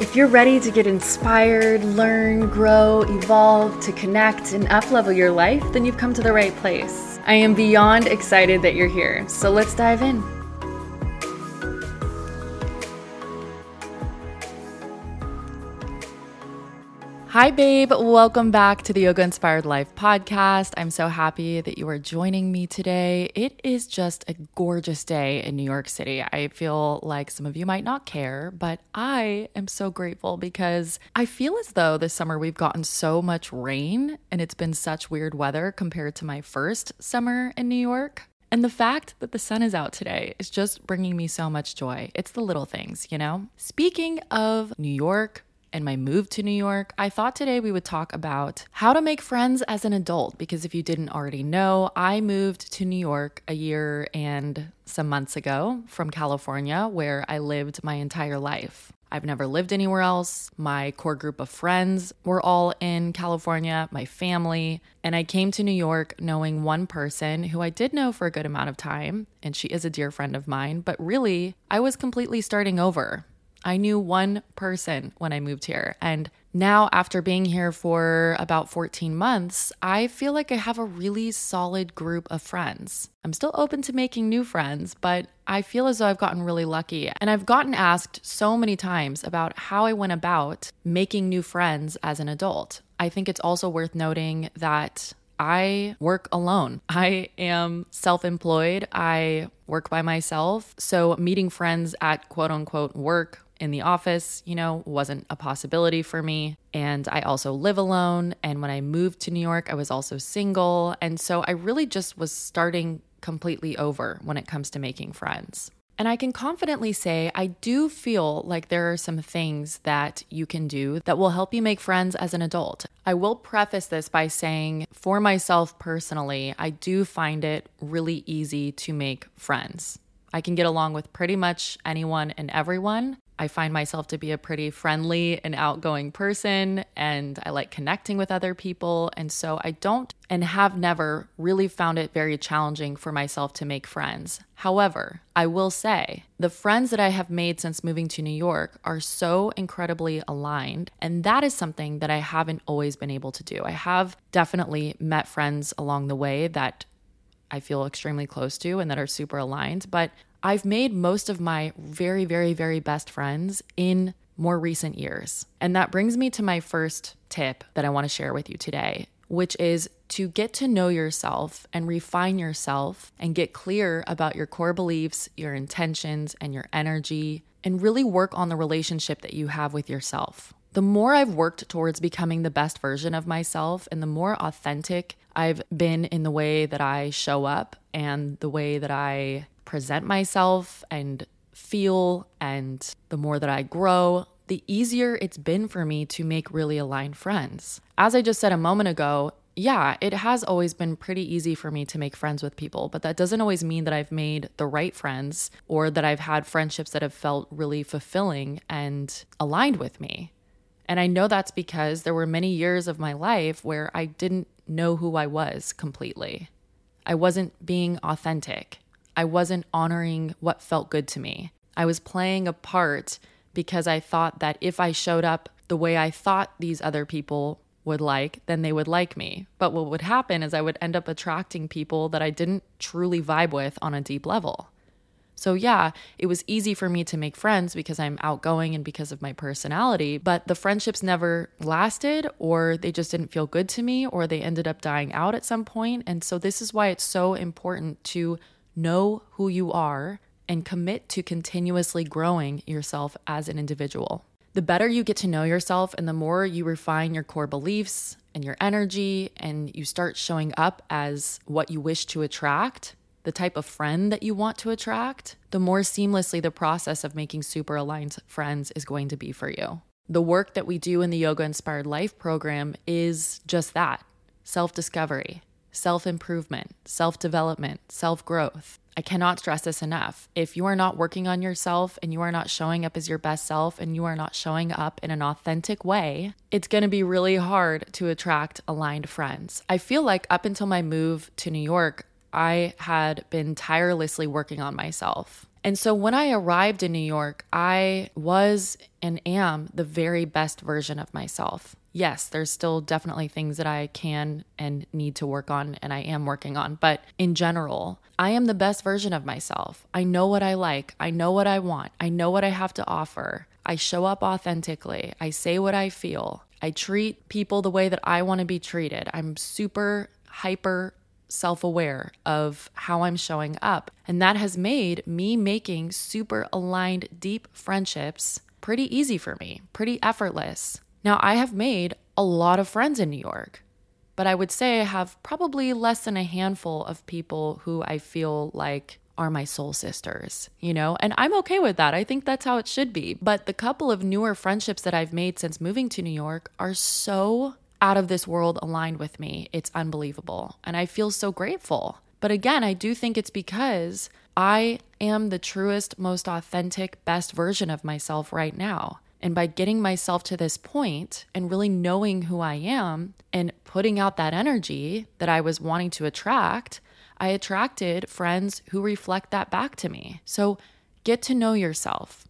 If you're ready to get inspired, learn, grow, evolve, to connect, and uplevel your life, then you've come to the right place. I am beyond excited that you're here, so let's dive in. Hi, babe. Welcome back to the Yoga Inspired Life podcast. I'm so happy that you are joining me today. It is just a gorgeous day in New York City. I feel like some of you might not care, but I am so grateful because I feel as though this summer we've gotten so much rain and it's been such weird weather compared to my first summer in New York. And the fact that the sun is out today is just bringing me so much joy. It's the little things, you know? Speaking of New York, and my move to New York, I thought today we would talk about how to make friends as an adult. Because if you didn't already know, I moved to New York a year and some months ago from California, where I lived my entire life. I've never lived anywhere else. My core group of friends were all in California, my family. And I came to New York knowing one person who I did know for a good amount of time. And she is a dear friend of mine. But really, I was completely starting over. I knew one person when I moved here. And now, after being here for about 14 months, I feel like I have a really solid group of friends. I'm still open to making new friends, but I feel as though I've gotten really lucky. And I've gotten asked so many times about how I went about making new friends as an adult. I think it's also worth noting that I work alone. I am self employed. I work by myself. So, meeting friends at quote unquote work in the office, you know, wasn't a possibility for me. And I also live alone. And when I moved to New York, I was also single. And so I really just was starting completely over when it comes to making friends. And I can confidently say I do feel like there are some things that you can do that will help you make friends as an adult. I will preface this by saying, for myself personally, I do find it really easy to make friends. I can get along with pretty much anyone and everyone. I find myself to be a pretty friendly and outgoing person, and I like connecting with other people. And so I don't and have never really found it very challenging for myself to make friends. However, I will say the friends that I have made since moving to New York are so incredibly aligned. And that is something that I haven't always been able to do. I have definitely met friends along the way that I feel extremely close to and that are super aligned. But I've made most of my very, very, very best friends in more recent years. And that brings me to my first tip that I want to share with you today, which is to get to know yourself and refine yourself and get clear about your core beliefs, your intentions, and your energy, and really work on the relationship that you have with yourself. The more I've worked towards becoming the best version of myself and the more authentic I've been in the way that I show up and the way that I present myself and feel, and the more that I grow, the easier it's been for me to make really aligned friends. As I just said a moment ago, yeah, it has always been pretty easy for me to make friends with people, but that doesn't always mean that I've made the right friends or that I've had friendships that have felt really fulfilling and aligned with me. And I know that's because there were many years of my life where I didn't know who I was completely. I wasn't being authentic. I wasn't honoring what felt good to me. I was playing a part because I thought that if I showed up the way I thought these other people would like, then they would like me. But what would happen is I would end up attracting people that I didn't truly vibe with on a deep level. So, yeah, it was easy for me to make friends because I'm outgoing and because of my personality, but the friendships never lasted, or they just didn't feel good to me, or they ended up dying out at some point. And so, this is why it's so important to know who you are and commit to continuously growing yourself as an individual. The better you get to know yourself and the more you refine your core beliefs and your energy, and you start showing up as what you wish to attract, the type of friend that you want to attract, the more seamlessly the process of making super aligned friends is going to be for you. The work that we do in the Yoga Inspired Life program is just that self discovery, self improvement, self development, self growth. I cannot stress this enough. If you are not working on yourself and you are not showing up as your best self and you are not showing up in an authentic way, it's going to be really hard to attract aligned friends. I feel like up until my move to New York, I had been tirelessly working on myself. And so when I arrived in New York, I was and am the very best version of myself. Yes, there's still definitely things that I can and need to work on, and I am working on. But in general, I am the best version of myself. I know what I like. I know what I want. I know what I have to offer. I show up authentically. I say what I feel. I treat people the way that I want to be treated. I'm super hyper self aware of how I'm showing up. And that has made me making super aligned, deep friendships pretty easy for me, pretty effortless. Now, I have made a lot of friends in New York, but I would say I have probably less than a handful of people who I feel like are my soul sisters, you know? And I'm okay with that. I think that's how it should be. But the couple of newer friendships that I've made since moving to New York are so out of this world aligned with me. It's unbelievable. And I feel so grateful. But again, I do think it's because I am the truest, most authentic, best version of myself right now. And by getting myself to this point and really knowing who I am and putting out that energy that I was wanting to attract, I attracted friends who reflect that back to me. So get to know yourself.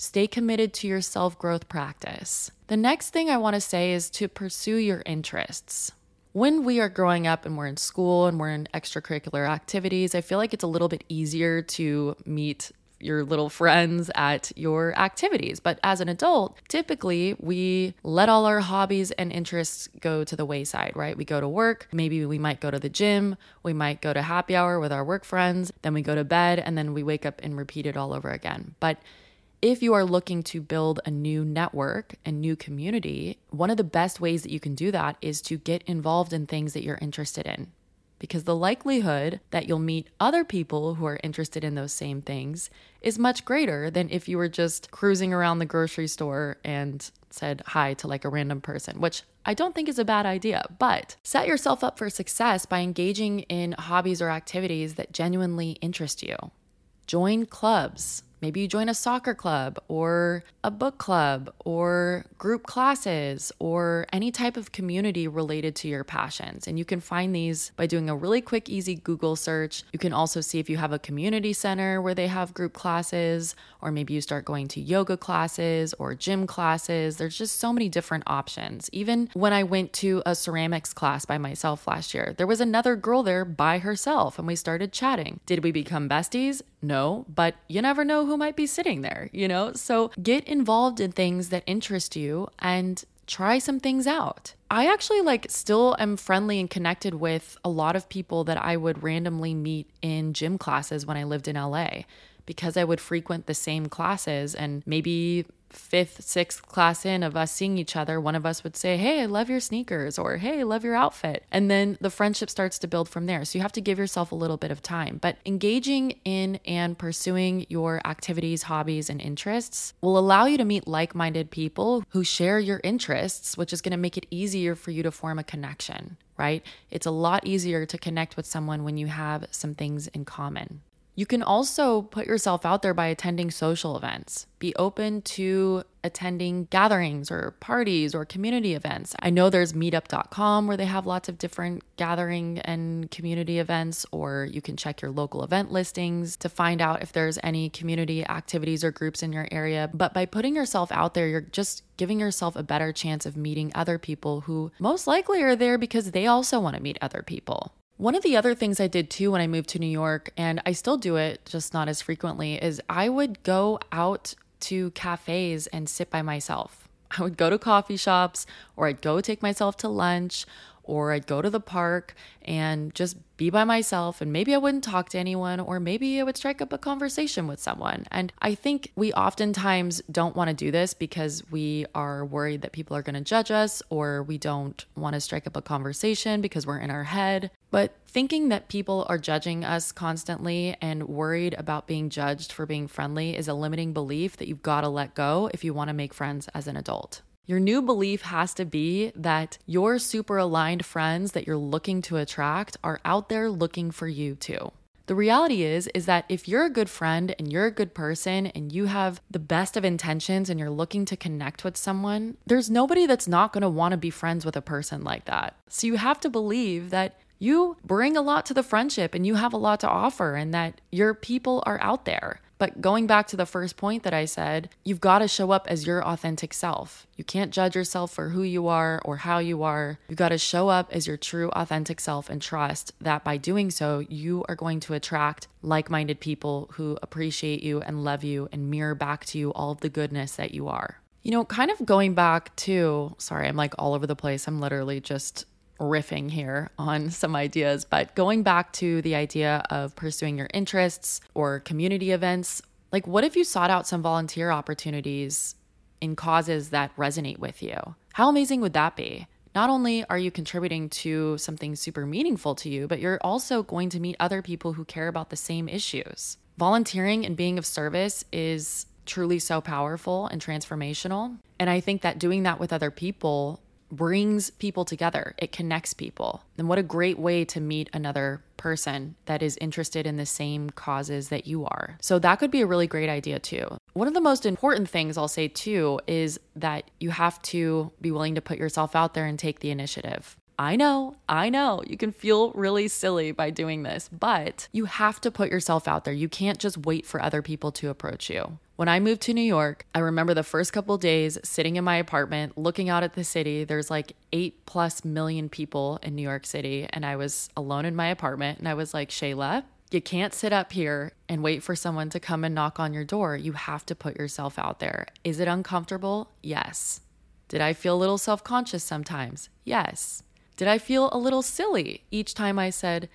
Stay committed to your self growth practice. The next thing I want to say is to pursue your interests. When we are growing up and we're in school and we're in extracurricular activities, I feel like it's a little bit easier to meet your little friends at your activities. But as an adult, typically we let all our hobbies and interests go to the wayside, right? We go to work, maybe we might go to the gym, we might go to happy hour with our work friends, then we go to bed, and then we wake up and repeat it all over again. But if you are looking to build a new network and new community, one of the best ways that you can do that is to get involved in things that you're interested in because the likelihood that you'll meet other people who are interested in those same things is much greater than if you were just cruising around the grocery store and said hi to like a random person, which I don't think is a bad idea. But set yourself up for success by engaging in hobbies or activities that genuinely interest you. Join clubs, Maybe you join a soccer club or a book club or group classes or any type of community related to your passions. And you can find these by doing a really quick, easy Google search. You can also see if you have a community center where they have group classes, or maybe you start going to yoga classes or gym classes. There's just so many different options. Even when I went to a ceramics class by myself last year, there was another girl there by herself and we started chatting. Did we become besties? No, but you never know who might be sitting there, you know? So get involved in things that interest you and try some things out. I actually like still am friendly and connected with a lot of people that I would randomly meet in gym classes when I lived in LA because I would frequent the same classes and maybe fifth, sixth class in of us seeing each other, one of us would say, Hey, I love your sneakers, or Hey, I love your outfit. And then the friendship starts to build from there. So you have to give yourself a little bit of time. But engaging in and pursuing your activities, hobbies, and interests will allow you to meet like minded people who share your interests, which is going to make it easier for you to form a connection. Right? It's a lot easier to connect with someone when you have some things in common. You can also put yourself out there by attending social events. Be open to attending gatherings or parties or community events. I know there's meetup.com where they have lots of different gathering and community events, or you can check your local event listings to find out if there's any community activities or groups in your area. But by putting yourself out there, you're just giving yourself a better chance of meeting other people who most likely are there because they also want to meet other people. One of the other things I did too when I moved to New York, and I still do it, just not as frequently, is I would go out to cafes and sit by myself. I would go to coffee shops or I'd go take myself to lunch or I'd go to the park and just be by myself and maybe I wouldn't talk to anyone or maybe I would strike up a conversation with someone. And I think we oftentimes don't want to do this because we are worried that people are going to judge us or we don't want to strike up a conversation because we're in our head. But thinking that people are judging us constantly and worried about being judged for being friendly is a limiting belief that you've got to let go if you want to make friends as an adult. Your new belief has to be that your super aligned friends that you're looking to attract are out there looking for you too. The reality is is that if you're a good friend and you're a good person and you have the best of intentions and you're looking to connect with someone, there's nobody that's not going to want to be friends with a person like that. So you have to believe that you bring a lot to the friendship and you have a lot to offer and that your people are out there. But going back to the first point that I said, you've got to show up as your authentic self. You can't judge yourself for who you are or how you are. You've got to show up as your true authentic self and trust that by doing so, you are going to attract like minded people who appreciate you and love you and mirror back to you all of the goodness that you are. You know, kind of going back to, sorry, I'm like all over the place. I'm literally just riffing here on some ideas, but going back to the idea of pursuing your interests or community events, like what if you sought out some volunteer opportunities in causes that resonate with you? How amazing would that be? Not only are you contributing to something super meaningful to you, but you're also going to meet other people who care about the same issues. Volunteering and being of service is truly so powerful and transformational. And I think that doing that with other people brings people together, it connects people. And what a great way to meet another person that is interested in the same causes that you are. So that could be a really great idea too. One of the most important things I'll say too is that you have to be willing to put yourself out there and take the initiative. I know, I know, you can feel really silly by doing this, but you have to put yourself out there. You can't just wait for other people to approach you. When I moved to New York, I remember the first couple days sitting in my apartment, looking out at the city. There's like eight plus million people in New York City, and I was alone in my apartment. And I was like, Shayla, you can't sit up here and wait for someone to come and knock on your door. You have to put yourself out there. Is it uncomfortable? Yes. Did I feel a little self conscious sometimes? Yes. Did I feel a little silly each time I said,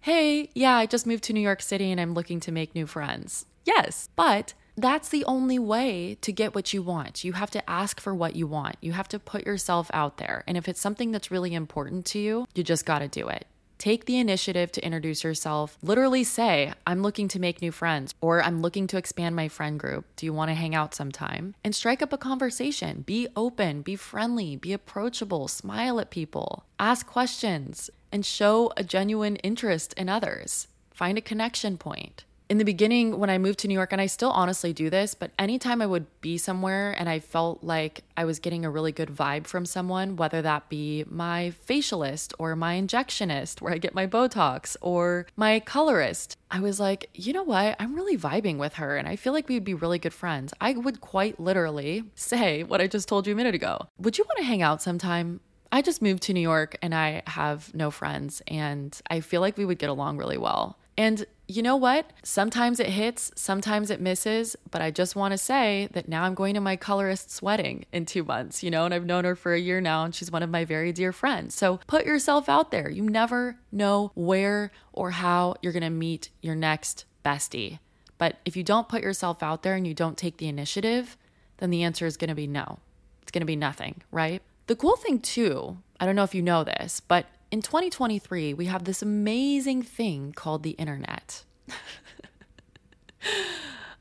Hey, yeah, I just moved to New York City and I'm looking to make new friends? Yes. But that's the only way to get what you want. You have to ask for what you want. You have to put yourself out there. And if it's something that's really important to you, you just got to do it. Take the initiative to introduce yourself. Literally say, I'm looking to make new friends, or I'm looking to expand my friend group. Do you want to hang out sometime? And strike up a conversation. Be open, be friendly, be approachable, smile at people, ask questions, and show a genuine interest in others. Find a connection point in the beginning when I moved to New York, and I still honestly do this, but anytime I would be somewhere and I felt like I was getting a really good vibe from someone, whether that be my facialist or my injectionist, where I get my Botox, or my colorist, I was like, you know what? I'm really vibing with her, and I feel like we'd be really good friends. I would quite literally say what I just told you a minute ago. Would you want to hang out sometime? I just moved to New York and I have no friends, and I feel like we would get along really well. And you know what? Sometimes it hits, sometimes it misses, but I just want to say that now I'm going to my colorist's wedding in two months, you know, and I've known her for a year now, and she's one of my very dear friends. So put yourself out there. You never know where or how you're going to meet your next bestie. But if you don't put yourself out there and you don't take the initiative, then the answer is going to be no. It's going to be nothing, right? The cool thing, too, I don't know if you know this, but in 2023, we have this amazing thing called the internet.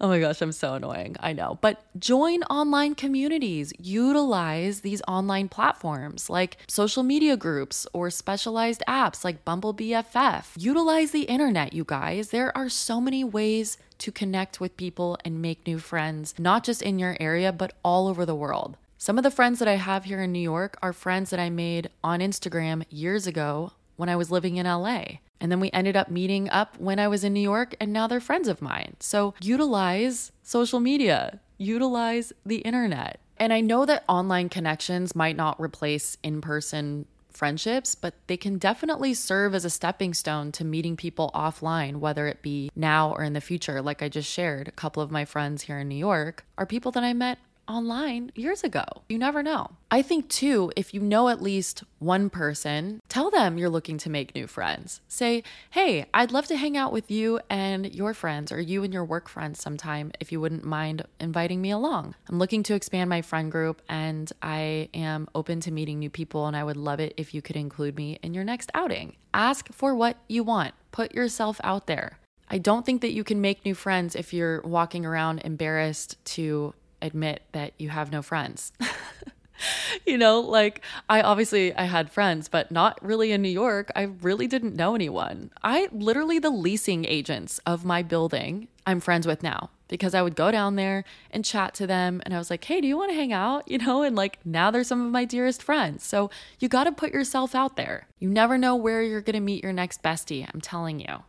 oh my gosh, I'm so annoying. I know. But join online communities, utilize these online platforms like social media groups or specialized apps like Bumble BFF. Utilize the internet, you guys. There are so many ways to connect with people and make new friends, not just in your area, but all over the world. Some of the friends that I have here in New York are friends that I made on Instagram years ago when I was living in LA. And then we ended up meeting up when I was in New York, and now they're friends of mine. So utilize social media, utilize the internet. And I know that online connections might not replace in person friendships, but they can definitely serve as a stepping stone to meeting people offline, whether it be now or in the future. Like I just shared, a couple of my friends here in New York are people that I met online years ago. You never know. I think, too, if you know at least one person, tell them you're looking to make new friends. Say, hey, I'd love to hang out with you and your friends, or you and your work friends sometime if you wouldn't mind inviting me along. I'm looking to expand my friend group and I am open to meeting new people, and I would love it if you could include me in your next outing. Ask for what you want, put yourself out there. I don't think that you can make new friends if you're walking around embarrassed to admit that you have no friends. you know, like I obviously I had friends, but not really in New York. I really didn't know anyone. I literally the leasing agents of my building I'm friends with now because I would go down there and chat to them and I was like, "Hey, do you want to hang out?" you know, and like now they're some of my dearest friends. So, you got to put yourself out there. You never know where you're going to meet your next bestie, I'm telling you.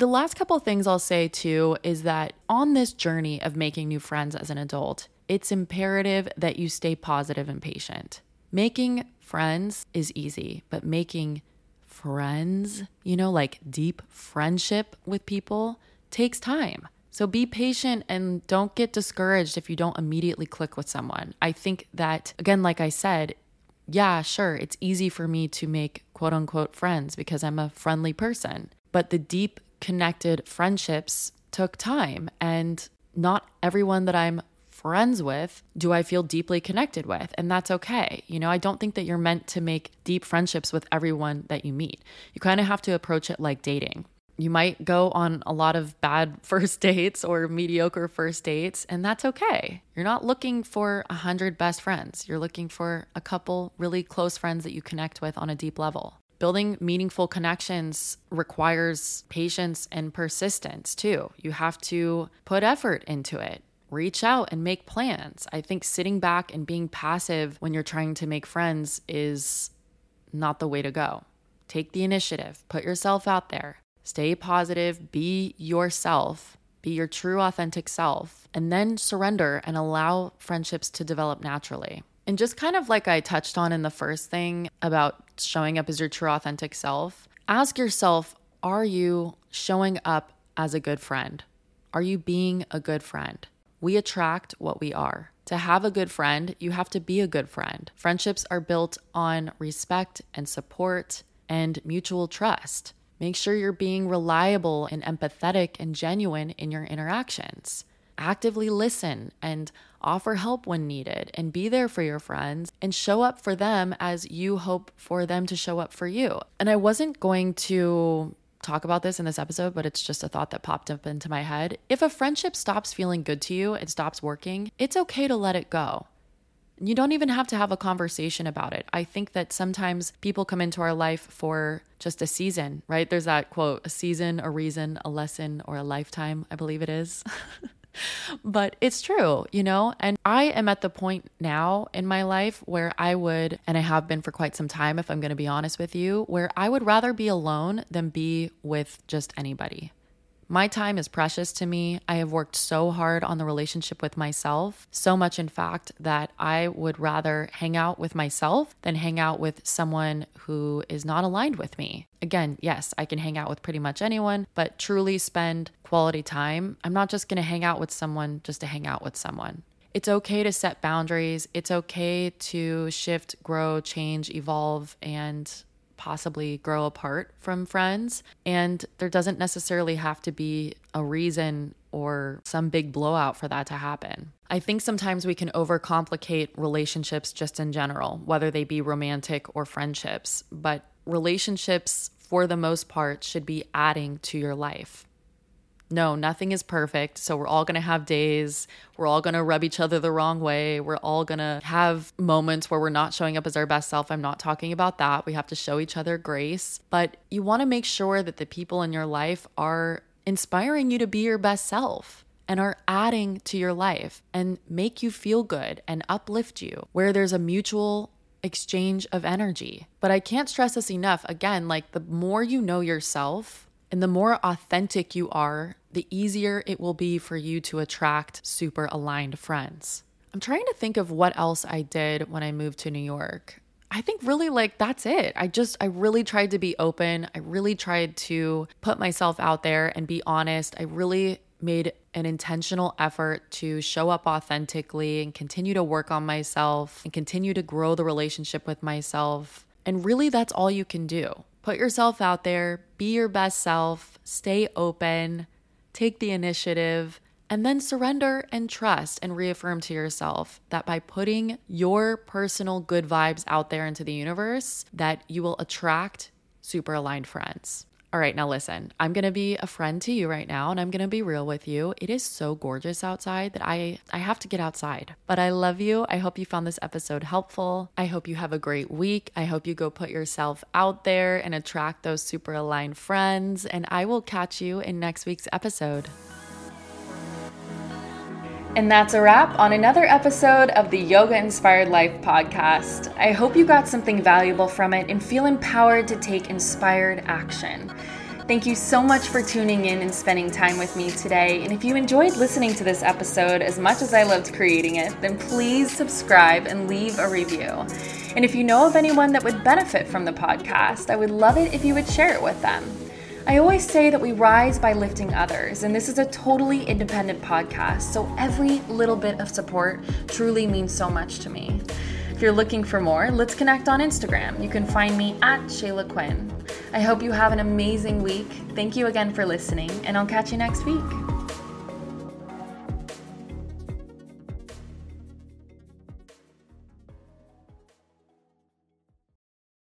The last couple things I'll say too is that on this journey of making new friends as an adult, it's imperative that you stay positive and patient. Making friends is easy, but making friends, you know, like deep friendship with people takes time. So be patient and don't get discouraged if you don't immediately click with someone. I think that, again, like I said, yeah, sure, it's easy for me to make quote unquote friends because I'm a friendly person. But the deep connected friendships took time. And not everyone that I'm friends with do I feel deeply connected with. And that's okay. You know, I don't think that you're meant to make deep friendships with everyone that you meet. You kind of have to approach it like dating. You might go on a lot of bad first dates or mediocre first dates, and that's okay. You're not looking for a hundred best friends. You're looking for a couple really close friends that you connect with on a deep level. Building meaningful connections requires patience and persistence too. You have to put effort into it reach out and make plans. I think sitting back and being passive when you're trying to make friends is not the way to go. Take the initiative, put yourself out there, stay positive, be yourself, be your true, authentic self, and then surrender and allow friendships to develop naturally. And just kind of like I touched on in the first thing about showing up as your true, authentic self, ask yourself are you showing up as a good friend? Are you being a good friend? We attract what we are. To have a good friend, you have to be a good friend. Friendships are built on respect and support and mutual trust. Make sure you're being reliable and empathetic and genuine in your interactions. Actively listen and offer help when needed and be there for your friends and show up for them as you hope for them to show up for you. And I wasn't going to talk about this in this episode, but it's just a thought that popped up into my head. If a friendship stops feeling good to you, it stops working, it's okay to let it go. You don't even have to have a conversation about it. I think that sometimes people come into our life for just a season, right? There's that quote a season, a reason, a lesson, or a lifetime, I believe it is. but it's true, you know? And I am at the point now in my life where I would, and I have been for quite some time, if I'm going to be honest with you, where I would rather be alone than be with just anybody. My time is precious to me. I have worked so hard on the relationship with myself, so much, in fact, that I would rather hang out with myself than hang out with someone who is not aligned with me. Again, yes, I can hang out with pretty much anyone, but truly spend quality time. I'm not just gonna hang out with someone just to hang out with someone. It's okay to set boundaries. It's okay to shift, grow, change, evolve, and possibly grow apart from friends. And there doesn't necessarily have to be a reason or some big blowout for that to happen. I think sometimes we can overcomplicate relationships just in general, whether they be romantic or friendships, but relationships, for the most part, should be adding to your life. No, nothing is perfect. So we're all going to have days. We're all going to rub each other the wrong way. We're all going to have moments where we're not showing up as our best self. I'm not talking about that. We have to show each other grace. But you want to make sure that the people in your life are inspiring you to be your best self and are adding to your life and make you feel good and uplift you, where there's a mutual exchange of energy. But I can't stress this enough. Again, like the more you know yourself, and the more authentic you are, the easier it will be for you to attract super aligned friends. I'm trying to think of what else I did when I moved to New York. I think really like that's it. I just, I really tried to be open. I really tried to put myself out there and be honest. I really made an intentional effort to show up authentically and continue to work on myself and continue to grow the relationship with myself. And really, that's all you can do. Put yourself out there, be your best self, stay open, take the initiative, and then surrender and trust and reaffirm to yourself that by putting your personal good vibes out there into the universe that you will attract super aligned friends. All right, now listen, I'm gonna be a friend to you right now and I'm gonna be real with you. It is so gorgeous outside that I, I have to get outside. But I love you. I hope you found this episode helpful. I hope you have a great week. I hope you go put yourself out there and attract those super aligned friends. And I will catch you in next week's episode. And that's a wrap on another episode of the Yoga Inspired Life podcast. I hope you got something valuable from it and feel empowered to take inspired action. Thank you so much for tuning in and spending time with me today. And if you enjoyed listening to this episode as much as I loved creating it, then please subscribe and leave a review. And if you know of anyone that would benefit from the podcast, I would love it if you would share it with them. I always say that we rise by lifting others, and this is a totally independent podcast, so every little bit of support truly means so much to me. If you're looking for more, let's connect on Instagram. You can find me at Shayla Quinn. I hope you have an amazing week. Thank you again for listening, and I'll catch you next week.